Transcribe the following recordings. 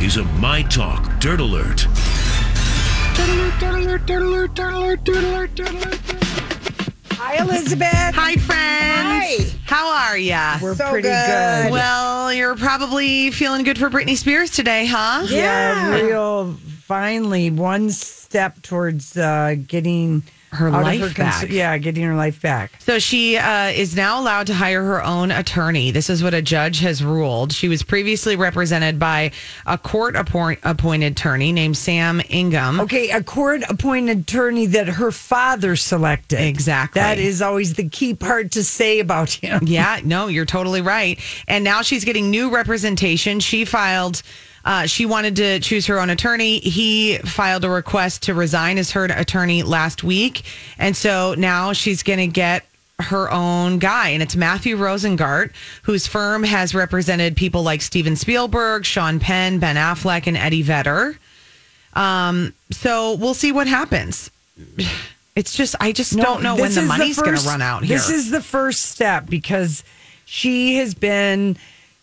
is a My Talk Dirt Alert. Hi, Elizabeth. Hi, friends. Hi. How are ya? We're So pretty good. good. Well, you're probably feeling good for Britney Spears today, huh? yeah, real. Finally, one step towards uh, getting Her life her cons- back. Yeah, getting her life back. So she uh, is now allowed to hire her own attorney. This is what a judge has ruled. She was previously represented by a court appoint- appointed attorney named Sam Ingham. Okay, a court-appointed attorney that her father selected. Exactly. That is always the key part to say about him. Yeah, no, you're totally right. And now she's getting new representation. She filed. Uh, she wanted to choose her own attorney. He filed a request to resign as her attorney last week. And so now she's going to get her own guy, and it's Matthew Rosengart, whose firm has represented people like Steven Spielberg, Sean Penn, Ben Affleck, and Eddie Vedder. Um, so we'll see what happens. It's just, I just don't know when the money's going to run out here. This is the first step because she has been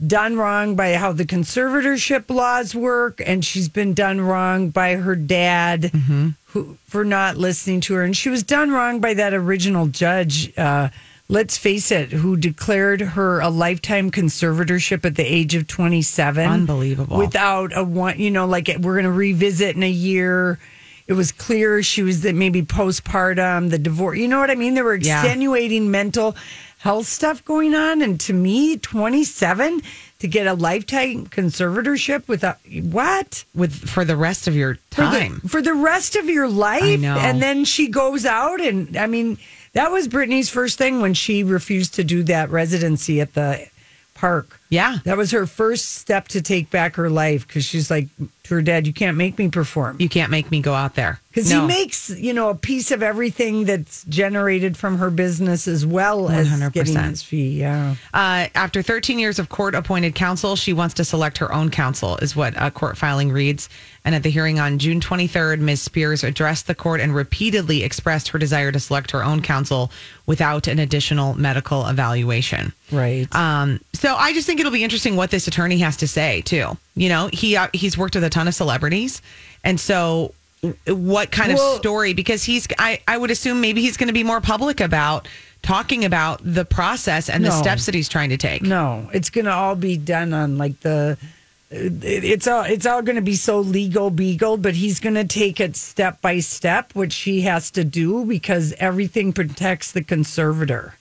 done wrong by how the conservatorship laws work, and she's been done wrong by her dad Mm-hmm. who, for not listening to her, and she was done wrong by that original judge. Uh, let's face it, who declared her a lifetime conservatorship at the age of 27. Unbelievable. Without a one, you know, like we're going to revisit in a year. It was clear she was that maybe postpartum, the divorce. You know what I mean? There were Yeah. extenuating mental health stuff going on. And to me, 27 to get a lifetime conservatorship without what? with for the rest of your For the- time. For the, rest of your life. And then she goes out and I mean, that was Britney's first thing when she refused to do that residency at the park. Yeah. That was her first step to take back her life because she's like to her dad, you can't make me perform. You can't make me go out there. Because No. he makes, you know, a piece of everything that's generated from her business as well as 100%. getting his fee. Yeah. Uh, after 13 years of court appointed counsel, she wants to select her own counsel, is what a court filing reads. And at the hearing on June 23rd, Ms. Spears addressed the court and repeatedly expressed her desire to select her own counsel without an additional medical evaluation. Right. Um, so I just think it'll be interesting what this attorney has to say too. You know, he uh, he's worked with a ton of celebrities, and so what kind Well- of story? Because he's, I I would assume maybe he's going to be more public about talking about the process and the steps that he's trying to take. No, it's going to all be done on like the. It's all it's all going to be so legal beagle, but he's going to take it step by step, which he has to do because everything protects the conservator.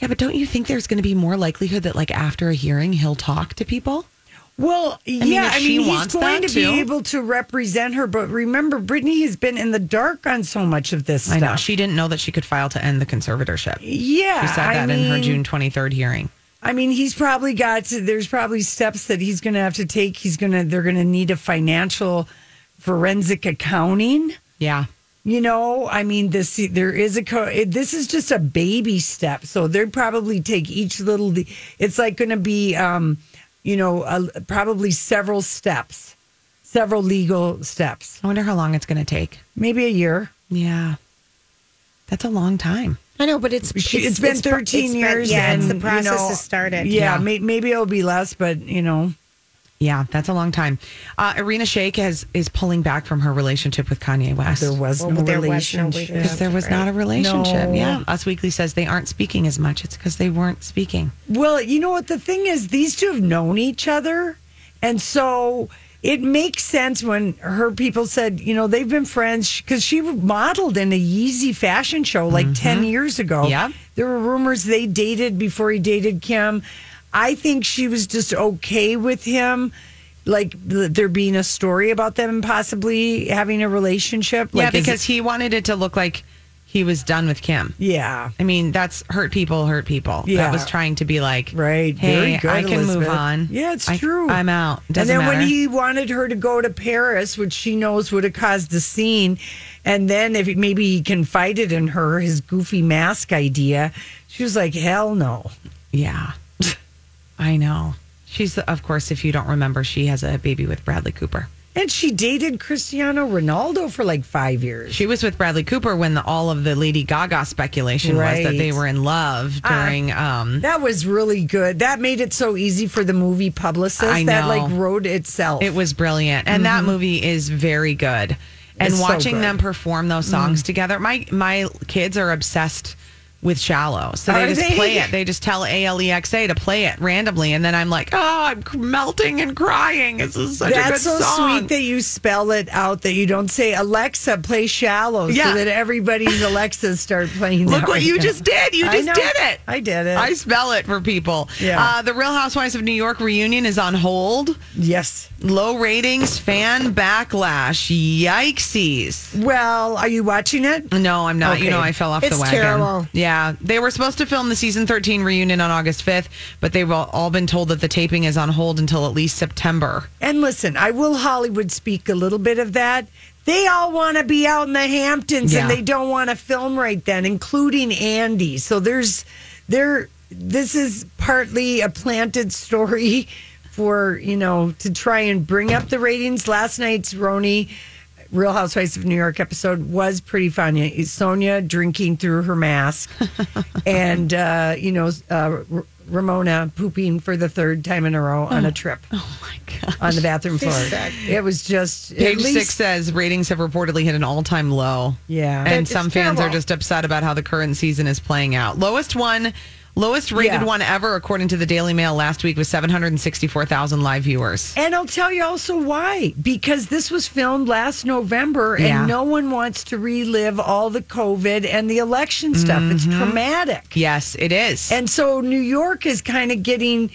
Yeah, but don't you think there's going to be more likelihood that like after a hearing he'll talk to people? Well, mean, yeah, I mean, he's going that to too. be able to represent her, but remember, Britney has been in the dark on so much of this I stuff. know she didn't know that she could file to end the conservatorship. yeah, She said I that in her June 23rd hearing. I mean, he's probably got to, there's probably steps that he's going to have to take. He's going to, they're going to need a financial forensic accounting. Yeah. You know, I mean, this, there is a, co- it, this is just a baby step. So they'd probably take each little, it's like going to be, um, you know, uh, probably several steps, several legal steps, I wonder how long it's going to take. maybe a year. Yeah. That's a long time. I know, but it's She- it's been 13 it's been- years yeah, it's and, the you process know, has started. Yeah, Yeah. May, maybe it'll be less, but you know, Yeah, that's a long time. Uh, Irina Shayk has is pulling back from her relationship with Kanye West. there was Well, no there relationship. relationship. because there was not a relationship. No. Yeah, Us Weekly says they aren't speaking as much. It's because they weren't speaking. Well, you know what the thing is, these two have known each other, and so it makes sense when her people said, you know, they've been friends because she modeled in a Yeezy fashion show like ten years ago. Yep. there were rumors they dated before he dated Kim. I think she was just okay with him. Like there being a story about them possibly having a relationship. yeah, Like, is because it- he wanted it to look like he was done with Kim. yeah, I mean, that's hurt people, hurt people. Yeah. That was trying to be like, Right. Hey, Very good, I can move on. Yeah, it's I- true. I'm out. and Doesn't then when he wanted her to go to Paris, which she knows would have caused the scene, and then if maybe he confided in her his goofy mask idea, she was like, "Hell no." yeah, I know. She's, of course, if you don't remember, she has a baby with Bradley Cooper. And she dated Cristiano Ronaldo for like five years. She was with Bradley Cooper when the, all of the Lady Gaga speculation was that they were in love during. um, That was really good. That made it so easy for the movie publicist I that like wrote itself. it was brilliant, and that movie is very good. And Mm-hmm. It's so watching. Mm. them perform those songs together, my my kids are obsessed with "Shallow," so they Are just they? play it. They just tell ALEXA to play it randomly, and then I'm like, "Oh, I'm melting and crying. This is such a good That's so song." sweet that you spell it out. That you don't say Alexa play shallow, Yeah. so that everybody's Alexas start playing. Look what right you now. just did. You just did it. I did it. I spell it for people. Yeah. Uh, the Real Housewives of New York reunion is on hold. yes. Low ratings, fan backlash. Yikesies. Well, are you watching it? No, I'm not. You know, I fell off It's the wagon. terrible. Yeah. They were supposed to film the season 13 reunion on August 5th, but they've all all been told that the taping is on hold until at least September. And listen, I will Hollywood speak a little bit of that. They all want to be out in the Hamptons Yeah. and they don't want to film right then, including Andy. So there's there this is partly a planted story for, you know, to try and bring up the ratings. Last night's Roni Real Housewives of New York episode was pretty funny. Sonja drinking through her mask, and uh, you know uh, R- Ramona pooping for the third time in a row on a trip Oh my God. on the bathroom floor. It was just Page at six says ratings have reportedly hit an all time low. Yeah. And It's some fans are just upset about how the current season is playing out. Lowest one, lowest rated Yeah. one ever, according to the Daily Mail last week, was 764,000 live viewers. And I'll tell you also why. Because this was filmed last November and Yeah. no one wants to relive all the COVID and the election stuff. It's Mm-hmm. traumatic. Yes, it is. And so New York is kind of getting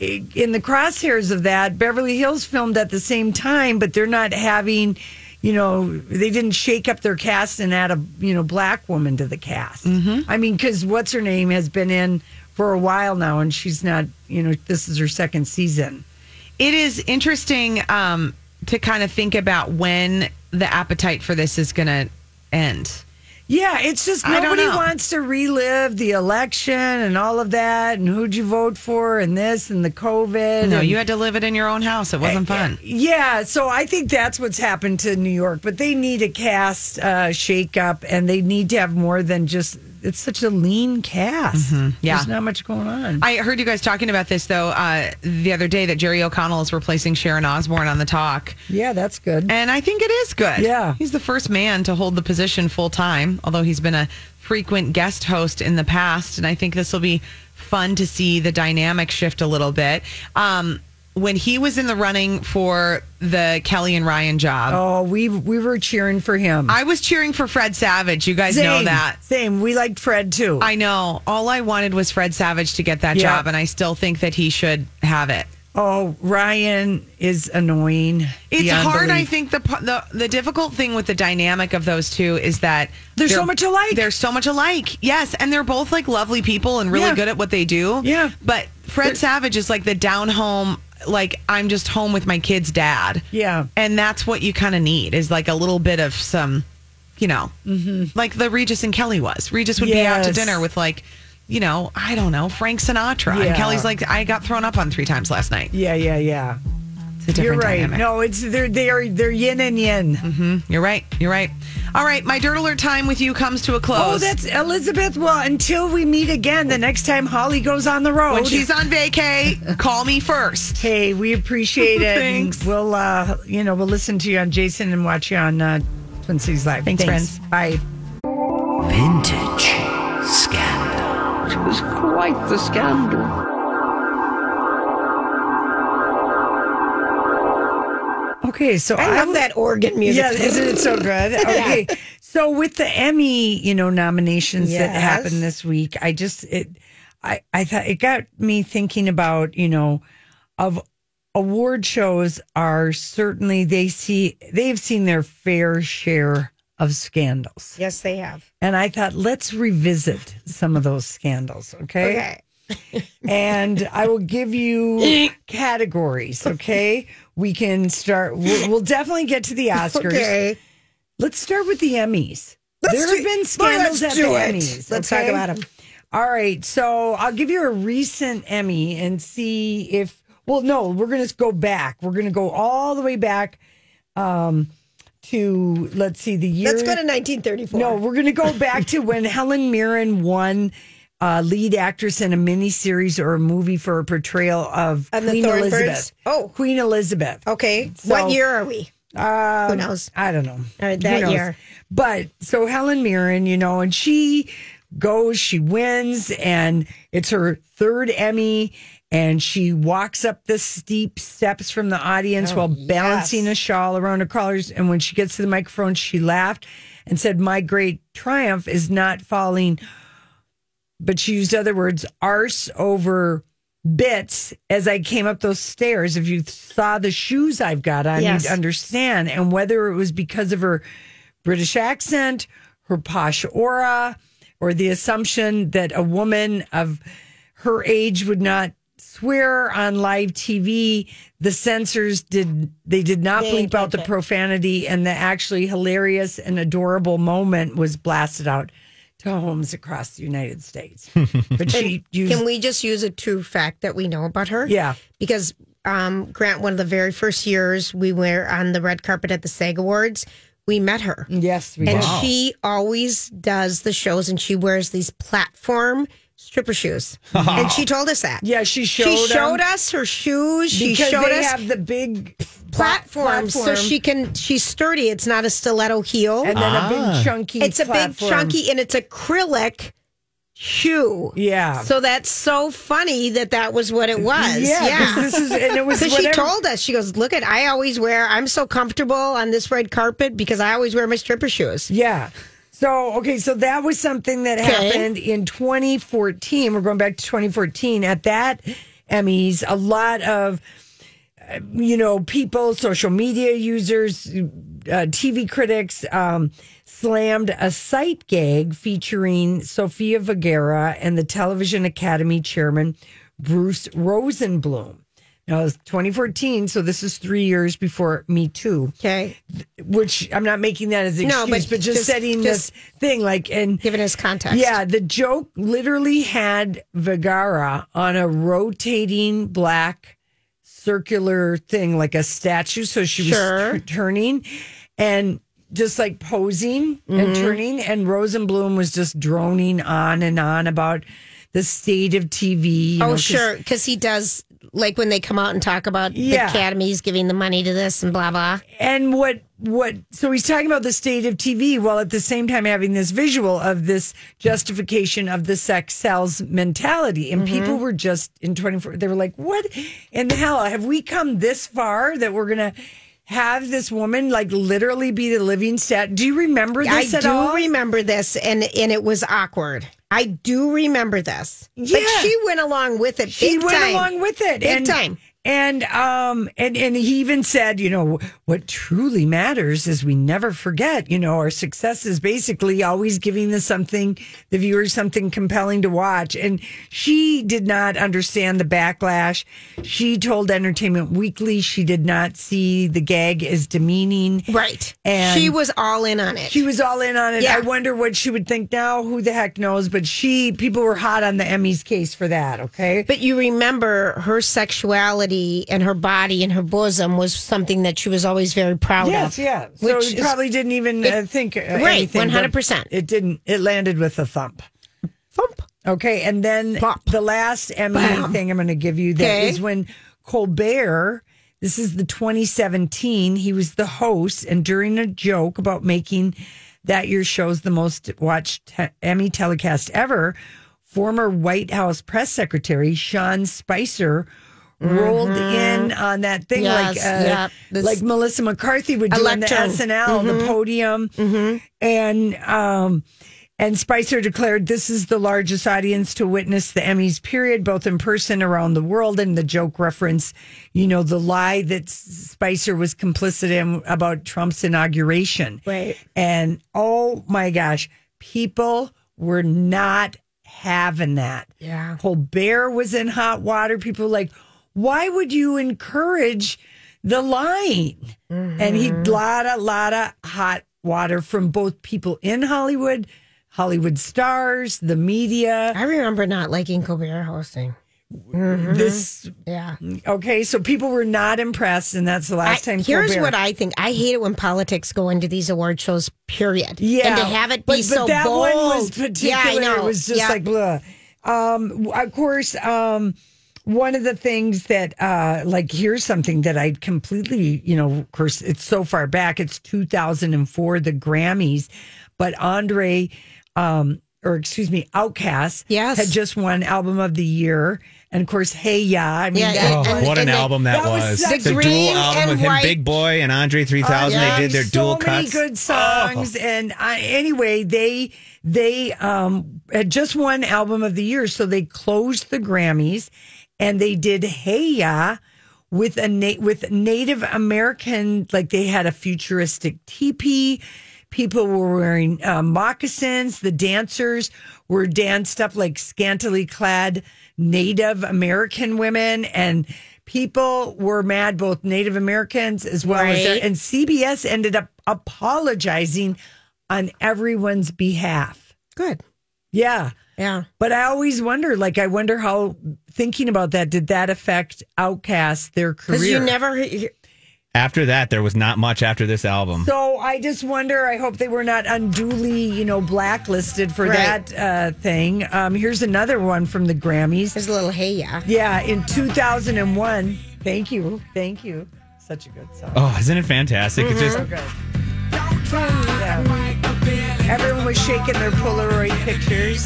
eh, in the crosshairs of that. Beverly Hills filmed at the same time, but they're not having, you know, they didn't shake up their cast and add a, you know, black woman to the cast. I mean, because what's her name has been in for a while now and she's not, you know, this is her second season. it is interesting um, to kind of think about when the appetite for this is going to end. Yeah, it's just nobody wants to relive the election and all of that and who'd you vote for and this and the COVID. No, and, you had to live it in your own house. It wasn't fun. Yeah, so I think that's what's happened to New York, but they need a cast uh, shake up and they need to have more than just it's such a lean cast. Mm-hmm. Yeah. There's not much going on. I heard you guys talking about this though uh, the other day that Jerry O'Connell is replacing Sharon Osbourne on the talk, yeah, that's good. and I think it is good. Yeah. he's the first man to hold the position full time, although he's been a frequent guest host in the past, and I think this will be fun to see the dynamic shift a little bit. Um, when he was in the running for the Kelly and Ryan job, Oh, we we were cheering for him. I was cheering for Fred Savage. You guys know that. Same. We liked Fred too. I know. All I wanted was Fred Savage to get that Yeah. job, and I still think that he should have it. oh, Ryan is annoying. It's hard. I think the the the difficult thing with the dynamic of those two is that They're so much alike. They're so much alike. Yes, and they're both like lovely people and really Yeah. good at what they do. Yeah. But Fred Savage is like the down home. Like I'm just home with my kid's dad. Yeah. and that's what you kind of need is like a little bit of some, you know, like the Regis and Kelly was. Regis would be out to Mm-hmm. Dinner with like. You know, I don't know, Frank Sinatra. Yeah. And Kelly's like, I got thrown up on three times last night. Yeah, yeah, yeah. It's a different You're right. dynamic. No, it's they're they are they're yin and yin. You're right. You're right. All right. My dirt alert time with you comes to a close. Oh, that's Elizabeth. Well, until we meet again, the next time Holly goes on the road. when she's on vacay. call me first. hey, we appreciate it. and Thanks. We'll uh, you know, we'll listen to you on Jason and watch you on uh, Twin Cities Live. Thanks, friends. Bye. Vintage scandal. It was quite the scandal. Okay, so I love that organ music. Yeah, isn't it so good? Okay. So with the Emmy, you know, nominations that happened this week, I just it I I thought it got me thinking about, you know, of award shows are certainly they see they've seen their fair share of scandals. Yes, they have. And I thought let's revisit some of those scandals, okay? Okay. and I will give you categories, okay? We can start we'll, we'll definitely get to the Oscars. Okay. Let's start with the Emmys. Let's there do- have been scandals at the it. Emmys. Let's okay? talk about them. All right, so I'll give you a recent Emmy and see if. Well, no, we're going to go back. We're going to go all the way back um, to let's see the year. Let's go to 1934. No, we're going to go back to when Helen Mirren won uh, lead actress in a miniseries or a movie for a portrayal of And Queen? Elizabeth. Oh. Queen Elizabeth. Okay. So- what year are we? Um, Who knows? I don't know. Who that year. But so Helen Mirren, you know, and she goes, she wins, and it's her third Emmy. And she walks up the steep steps from the audience while balancing a shawl around her collars. And when she gets to the microphone, she laughed and said, My great triumph is not falling, but she used other words, arse over bits as I came up those stairs. If you saw the shoes I've got on, Yes. you'd understand. And whether it was because of her British accent, her posh aura, or the assumption that a woman of her age would not swear on live TV, the censors did they did not They bleep out the it. profanity and the actually hilarious and adorable moment was blasted out to homes across the United States. But she used Can we just use a true fact that we know about her? Yeah. Because um, Grant, one of the very first years we were on the red carpet at the SAG Awards, we met her. Yes, we And did. she always does the shows and she wears these platform stripper shoes. and she told us that. Yeah, she showed She showed them us her shoes. She because showed they us have the big platforms so she can she's sturdy. It's not a stiletto heel. and then a big ah. chunky. it's a big platform. chunky and it's acrylic shoe. Yeah. So that's so funny that that was what it was. Yeah, Yeah. 'cause this is and it was Because she whatever- told us, she goes, "Look at, I always wear. I'm so comfortable on this red carpet because I always wear my stripper shoes." Yeah. So, okay, so that was something that Okay. happened in 2014. We're going back to 2014. At that Emmys, a lot of, you know, people, social media users, uh, TV critics, um, slammed a sight gag featuring Sofia Vergara and the Television Academy chairman, Bruce Rosenblum. Now, it's 2014, so this is three years before Me Too Okay, which I'm not making that as an No, excuse, but but, just, just- setting just- this thing like and giving us context. yeah, the joke literally had Vergara on a rotating black circular thing like a statue, so she was Sure. t- turning and just like posing and Mm-hmm. turning, and Rosenblum was just droning on and on about the state of TV. Oh, know, 'cause- sure, because he does. Like when they come out and talk about Yeah. the academies giving the money to this and blah blah. and what what so he's talking about the state of TV while at the same time having this visual of this justification of the sex sells mentality and mm-hmm. people were just in 24 they were like what in the hell have we come this far that we're gonna have this woman like literally be the living stat do you remember I this at all? I do remember this, and and it was awkward. I do remember this. But Yeah. she went along with it. she went time. along with it Big and, time. And um and and he even said you know what truly matters is we never forget you know our success is basically always giving the something the viewers something compelling to watch and she did not understand the backlash she told entertainment weekly she did not see the gag as demeaning Right. And- she was all in on it. she was all in on it. Yeah. I wonder what she would think now. Who the heck knows? But she, people were hot on the Emmys case for that. Okay. But you remember her sexuality and her body and her bosom was something that she was always very proud Yes, of. yeah. So Which is- probably didn't even uh, think uh, Right, anything, 100%. It didn't. It landed with a thump. Thump. Okay, and then Plop. the last Emmy thing I'm going to give you that is when Colbert. This is the 2017. He was the host, and during a joke about making that year's shows the most watched te- Emmy telecast ever, former White House press secretary Sean Spicer rolled in on that thing Mm-hmm. Yes, like uh, yeah. Like Melissa McCarthy would do on the. SNL, the podium, and um, and Spicer declared this is the largest audience to witness the Emmys period, both in person around the world, and the joke reference, you know, the lie that Spicer was complicit in about Trump's inauguration, Right. And oh my gosh, people were not having that. Yeah. Colbert was in hot water. People were like, why would you encourage the lying? And he lot a lot of hot water from both people in Hollywood, Hollywood stars, the media. I remember not liking Colbert hosting. this Yeah. okay, so people were not impressed, and that's the last I- time. here's Colbert- what I think. I hate it when politics go into these award shows. Period. Yeah, and to have it be but, but so that bold. one was particular. Yeah, I know. It was just Yeah. like blah. Um, of course, um, one of the things that, uh, like, here's something that I completely, you know, of course, it's so far back. It's 2004, the Grammys, but Andre, um, or excuse me, OutKast, Yes. had just won Album of the Year, and of course, Hey Ya. I mean, Yeah, that Oh, and- what an and the- album that, that was was! the The dual album and with him, white- Big Boi and Andre 3000. yeah, they did their so dual many cuts. good songs, and I, anyway, they they um had just won album of the year, so they closed the Grammys, and they did Hey Ya with a na- with Native American, like they had a futuristic teepee. People were wearing uh, moccasins. The dancers were danced up like scantily clad Native American women, and people were mad, both Native Americans as well as Right. and CBS ended up apologizing on everyone's behalf. Good. Yeah. Yeah. But I always wonder, like, I wonder how thinking about that, did that affect OutKast, their career? Because you never. After that, there was not much after this album. So I just wonder. I hope they were not unduly, you know, blacklisted for Right. that uh, thing. Um, here's another one from the Grammys. There's a little hey yeah. Yeah, in 2001. Thank you, thank you. Such a good song. oh, isn't it fantastic? It's just Okay. Everyone was shaking their Polaroid pictures.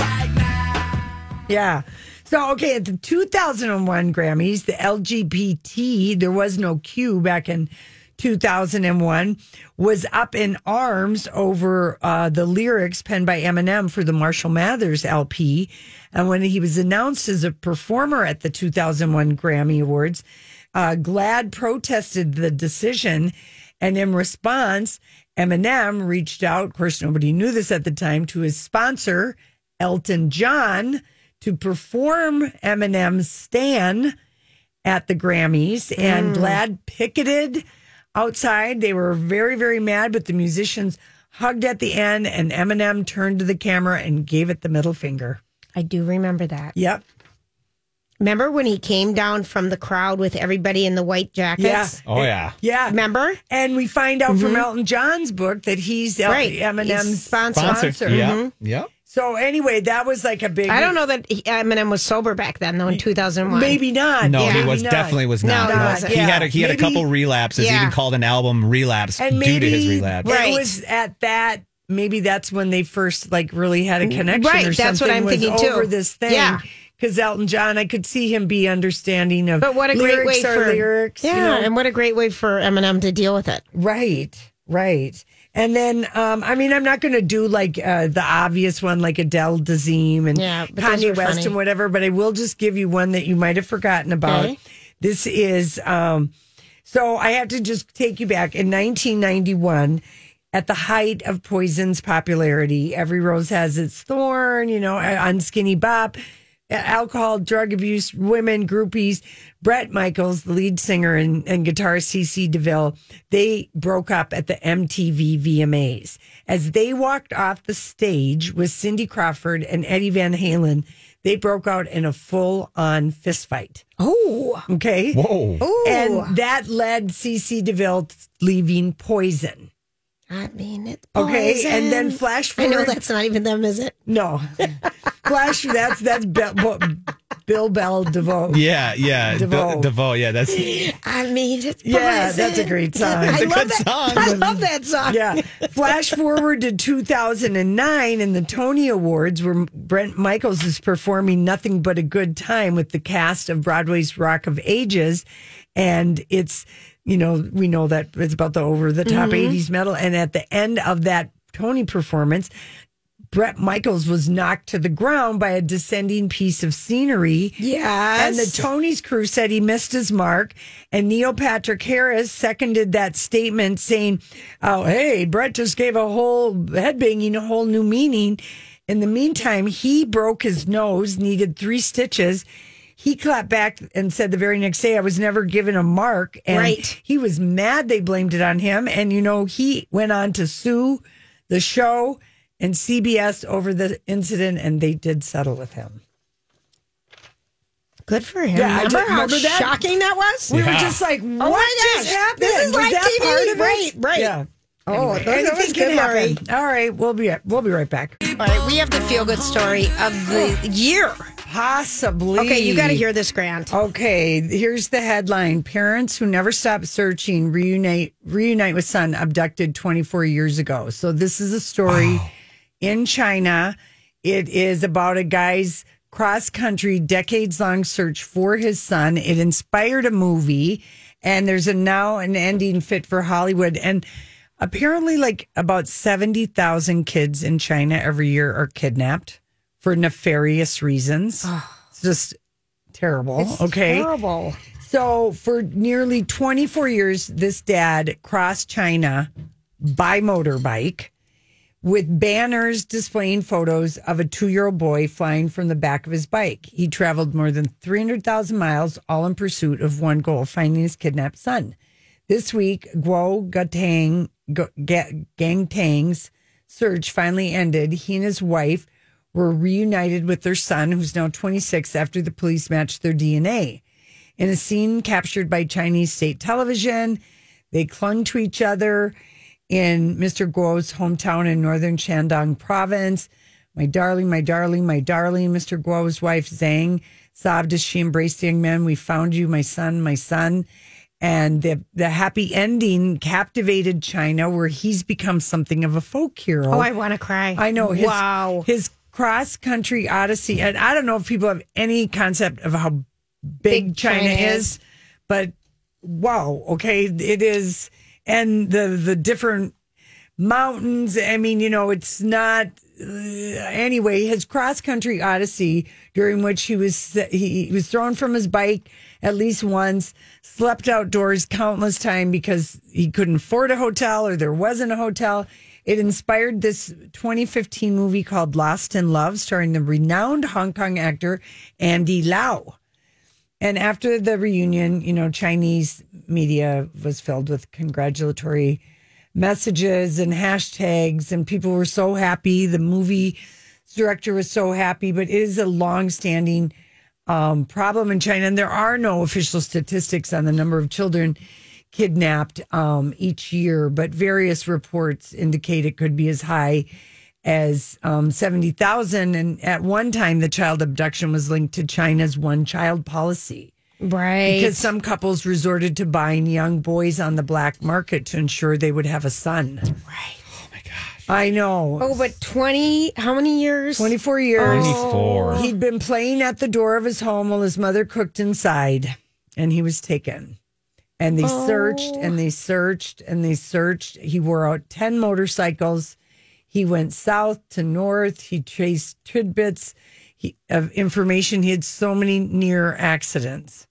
Yeah. So, okay, at the 2001 Grammys, the LGBT, there was no Q back in 2001, was up in arms over uh, the lyrics penned by Eminem for the Marshall Mathers LP. And when he was announced as a performer at the 2001 Grammy Awards, uh, GLAAD protested the decision. And in response, Eminem reached out. Of course, nobody knew this at the time to his sponsor, Elton John, to perform Eminem's Stan at the Grammys. And mm. GLAAD picketed outside. They were very, very mad, but the musicians hugged at the end, and Eminem turned to the camera and gave it the middle finger. I do remember that. Yep. Remember when he came down from the crowd with everybody in the white jackets? Yeah. oh yeah. Yeah. Remember? And we find out from mm-hmm. Elton John's book that he's El- Right. Eminem's He's sponsor. sponsor. Sponsor. Yeah. Mm-hmm. Yep. So anyway, that was like a big. I don't know that he- Eminem was sober back then, though, in 2001. Maybe not. No, he Maybe was not. definitely was No, not. he No. wasn't. He Yeah. had a, he had a couple relapses. Yeah. Even called an album "Relapse" and due to his relapse. Right. It was at that. Maybe that's when they first like really had a mm, connection. Right, or that's what something I'm was thinking, too. Over this thing, Yeah. Because Elton John, I could see him be understanding of. But what a great way for lyrics. Yeah, you know? and what a great way for Eminem to deal with it. Right, right. And then, um, I mean, I'm not going to do like uh, the obvious one, like Adele Dazeem and Yeah, Kanye West funny. and whatever, but I will just give you one that you might have forgotten about. Okay. This is, um, so I have to just take you back in 1991. At the height of Poison's popularity, Every Rose Has Its Thorn, you know, on Skinny Bop, alcohol, drug abuse, women, groupies. Bret Michaels, the lead singer and, and guitarist CC DeVille, they broke up at the MTV VMAs. As they walked off the stage with Cindy Crawford and Eddie Van Halen, they broke out in a full on fist fight. Oh, Okay. Whoa. And that led CC DeVille leaving Poison. I mean it. Okay. And then flash I forward. know that's not even them, is it? No. Flash, that's, that's Bill, Bill Bell DeVoe. Yeah, yeah. DeVoe. DeVoe. DeVoe. Yeah, that's I mean it. Yeah, that's a great song. I It's a love good that. song. I love that song. yeah. Flash forward to 2009 and the Tony Awards, where Bret Michaels is performing Nothing But a Good Time with the cast of Broadway's Rock of Ages. And it's, you know, we know that it's about the over the top mm-hmm. 80s metal. And at the end of that Tony performance, Bret Michaels was knocked to the ground by a descending piece of scenery. Yes. And the Tonys crew said he missed his mark. And Neil Patrick Harris seconded that statement, saying, Oh, hey, Brett just gave a whole headbanging a whole new meaning. In the meantime, he broke his nose, needed three stitches. He clapped back and said the very next day, I was never given a mark. And Right. he was mad they blamed it on him. And, you know, he went on to sue the show and CBS over the incident, and they did settle with him. Good for him. Yeah, I remember just- how remember that? shocking that was? We were just like, oh what Oh just happened? this is Was live that TV, part of it? right, right. Yeah. Oh, Anyway, that was anything good, can happen. Lori. All right, we'll be we'll be right back. All right, we have the feel good story of the year. Possibly. Okay, you got to hear this, Grant. Okay, here's the headline: Parents who never stop searching reunite reunite with son abducted 24 years ago. So this is a story in China. It is about a guy's cross country, decades long search for his son. It inspired a movie, and there's a now an ending fit for Hollywood. And apparently, like about 70,000 kids in China every year are kidnapped for nefarious reasons. It's just terrible. okay. Terrible. So, for nearly 24 years, this dad crossed China by motorbike with banners displaying photos of a two year old boy flying from the back of his bike. He traveled more than 300,000 miles, all in pursuit of one goal finding his kidnapped son. This week, Guo Gatang, G- Ga- Gang Tang's search finally ended. He and his wife were reunited with their son, who's now 26, after the police matched their DNA. In a scene captured by Chinese state television, they clung to each other in Mr. Guo's hometown in northern Shandong province. My darling, my darling, my darling, Mr. Guo's wife Zhang sobbed as she embraced the young man. We found you, my son, my son. And the, the happy ending captivated China, where he's become something of a folk hero. Oh, I want to cry. I know. His, wow. His cross country odyssey, and I don't know if people have any concept of how big, Big China, China is, is. but wow, okay, it is, and the the different mountains. I mean, you know, it's not. Uh, anyway, his cross country odyssey, during which he was he, he was thrown from his bike at least once, slept outdoors countless time because he couldn't afford a hotel or there wasn't a hotel. It inspired this 2015 movie called Lost in Love, starring the renowned Hong Kong actor Andy Lau. And after the reunion, you know, Chinese media was filled with congratulatory messages and hashtags, and people were so happy. The movie director was so happy, but it is a long-standing um, problem in China, and there are no official statistics on the number of children kidnapped um, each year, but various reports indicate it could be as high as um, 70,000. And at one time, the child abduction was linked to China's one child policy right. because some couples resorted to buying young boys on the black market to ensure they would have a son. right. Oh my gosh. I know. Oh, but 20, how many years? 24 years. 24. He'd been playing at the door of his home while his mother cooked inside, and he was taken. And they searched and they searched and they searched. He wore out 10 motorcycles. He went south to north. He chased tidbits he, of information. He had so many near accidents.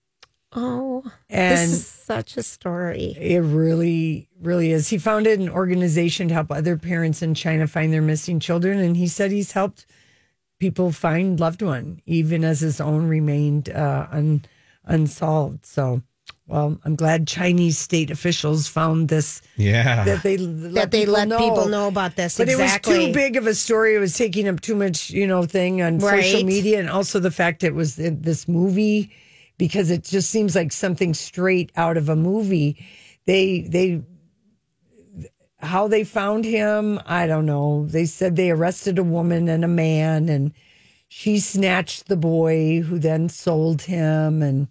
Oh, And this is such a story. it really, really is. He founded an organization to help other parents in China find their missing children. And he said he's helped people find loved one, even as his own remained uh, un, unsolved. So, well, I'm glad Chinese state officials found this Yeah. that they let That they people let know. people know about this. But exactly. it was too big of a story. It was taking up too much, you know, thing on social media, and also the fact it was in this movie because it just seems like something straight out of a movie. They they how they found him, I don't know. They said they arrested a woman and a man, and she snatched the boy, who then sold him, and.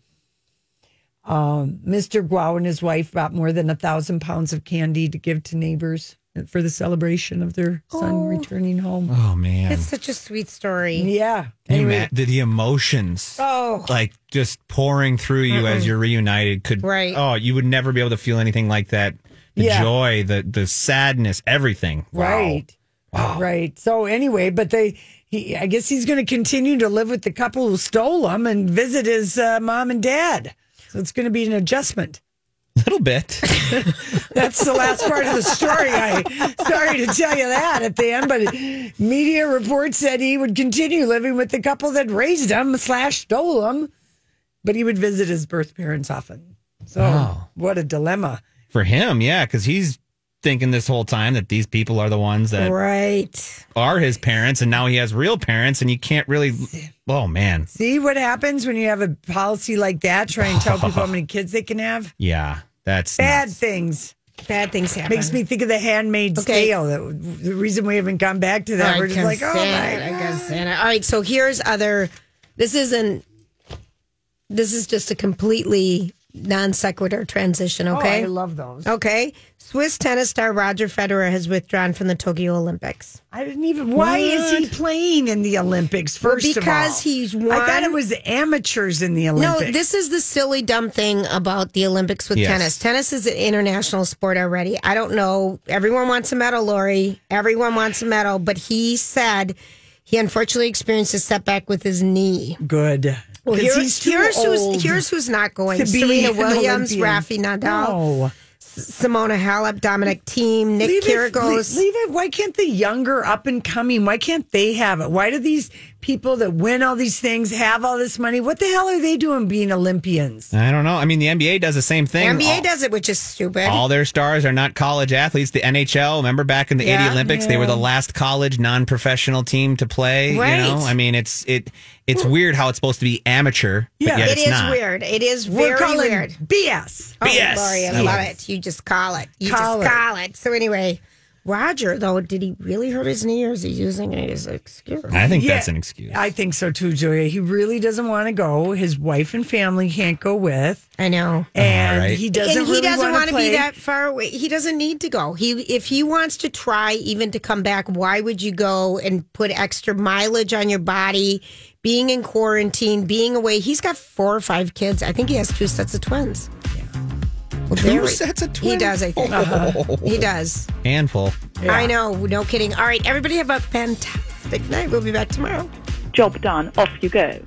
Um, Mr. Guo and his wife bought more than a thousand pounds of candy to give to neighbors for the celebration of their son returning home. oh man. It's such a sweet story. Yeah. You Anyway, ima- the, the emotions Oh, like just pouring through you as you're reunited could Right. oh you would never be able to feel anything like that the Yeah. joy the the sadness everything Wow. right. Right. So anyway, but they, he, I guess he's going to continue to live with the couple who stole him and visit his uh, mom and dad. So it's going to be an adjustment. little bit That's the last part of the story. I sorry to tell you that at the end, but media reports said he would continue living with the couple that raised him slash stole him, but he would visit his birth parents often. So Wow. what a dilemma. for him yeah because he's thinking this whole time that these people are the ones that Right. are his parents, and now he has real parents, and you can't really. Oh man, See what happens when you have a policy like that, try and tell people how many kids they can have? yeah, that's Bad nuts. things. Bad things happen. Makes me think of the Handmaid's Okay. Tale. That, the reason we haven't gone back to that, I we're just like, oh my stand it. I can stand it. All right, so here's other. This isn't. This is just a completely non sequitur transition. Oh, Okay. I love those. okay. Swiss tennis star Roger Federer has withdrawn from the Tokyo Olympics. I didn't even. Why is he playing in the Olympics? First of all, because he's I thought it was amateurs in the Olympics. No, this is the silly, dumb thing about the Olympics with Yes. tennis. Tennis is an international sport already. I don't know. Everyone wants a medal, Lori. Everyone wants a medal. But he said he unfortunately experienced a setback with his knee. good. Well, here- he's too here's old who's here's who's not going. to be Serena an Williams, Olympian. Rafi Nadal, No. Simona Halep, Dominic Thiem, Nick Leave it, Kyrgios. leave it. Why can't the younger up and coming? Why can't they have it? Why do these people that win all these things have all this money? What the hell are they doing being Olympians? I don't know. I mean, the NBA does the same thing. The NBA all, does it, which is stupid. all their stars are not college athletes. The NHL, remember back in the Yeah. 80 Olympics, they were the last college non-professional team to play. Right. You know, I mean, it's it it's weird how it's supposed to be amateur, but Yeah. yet it it's is not. weird. It is We're very calling weird. BS. Oh, BS. Lori, I I love love it. You just call it. You Call just it. call it. So anyway, Roger though, did he really hurt his knee, or is he using it as an excuse? I think Yeah, that's an excuse. I think so too, Julia. He really doesn't want to go. His wife and family can't go with, I know. and right. he doesn't. and he really doesn't want want to to be that far away. He doesn't need to go. He if he wants to try even to come back, why would you go and put extra mileage on your body? Being in quarantine, being away. He's got four or five kids. I think he has two sets of twins. Well, Two there we- sets of He does, I think. Uh-huh. He does. Handful. I know. No kidding. All right, everybody have a fantastic night. We'll be back tomorrow. Job done. Off you go.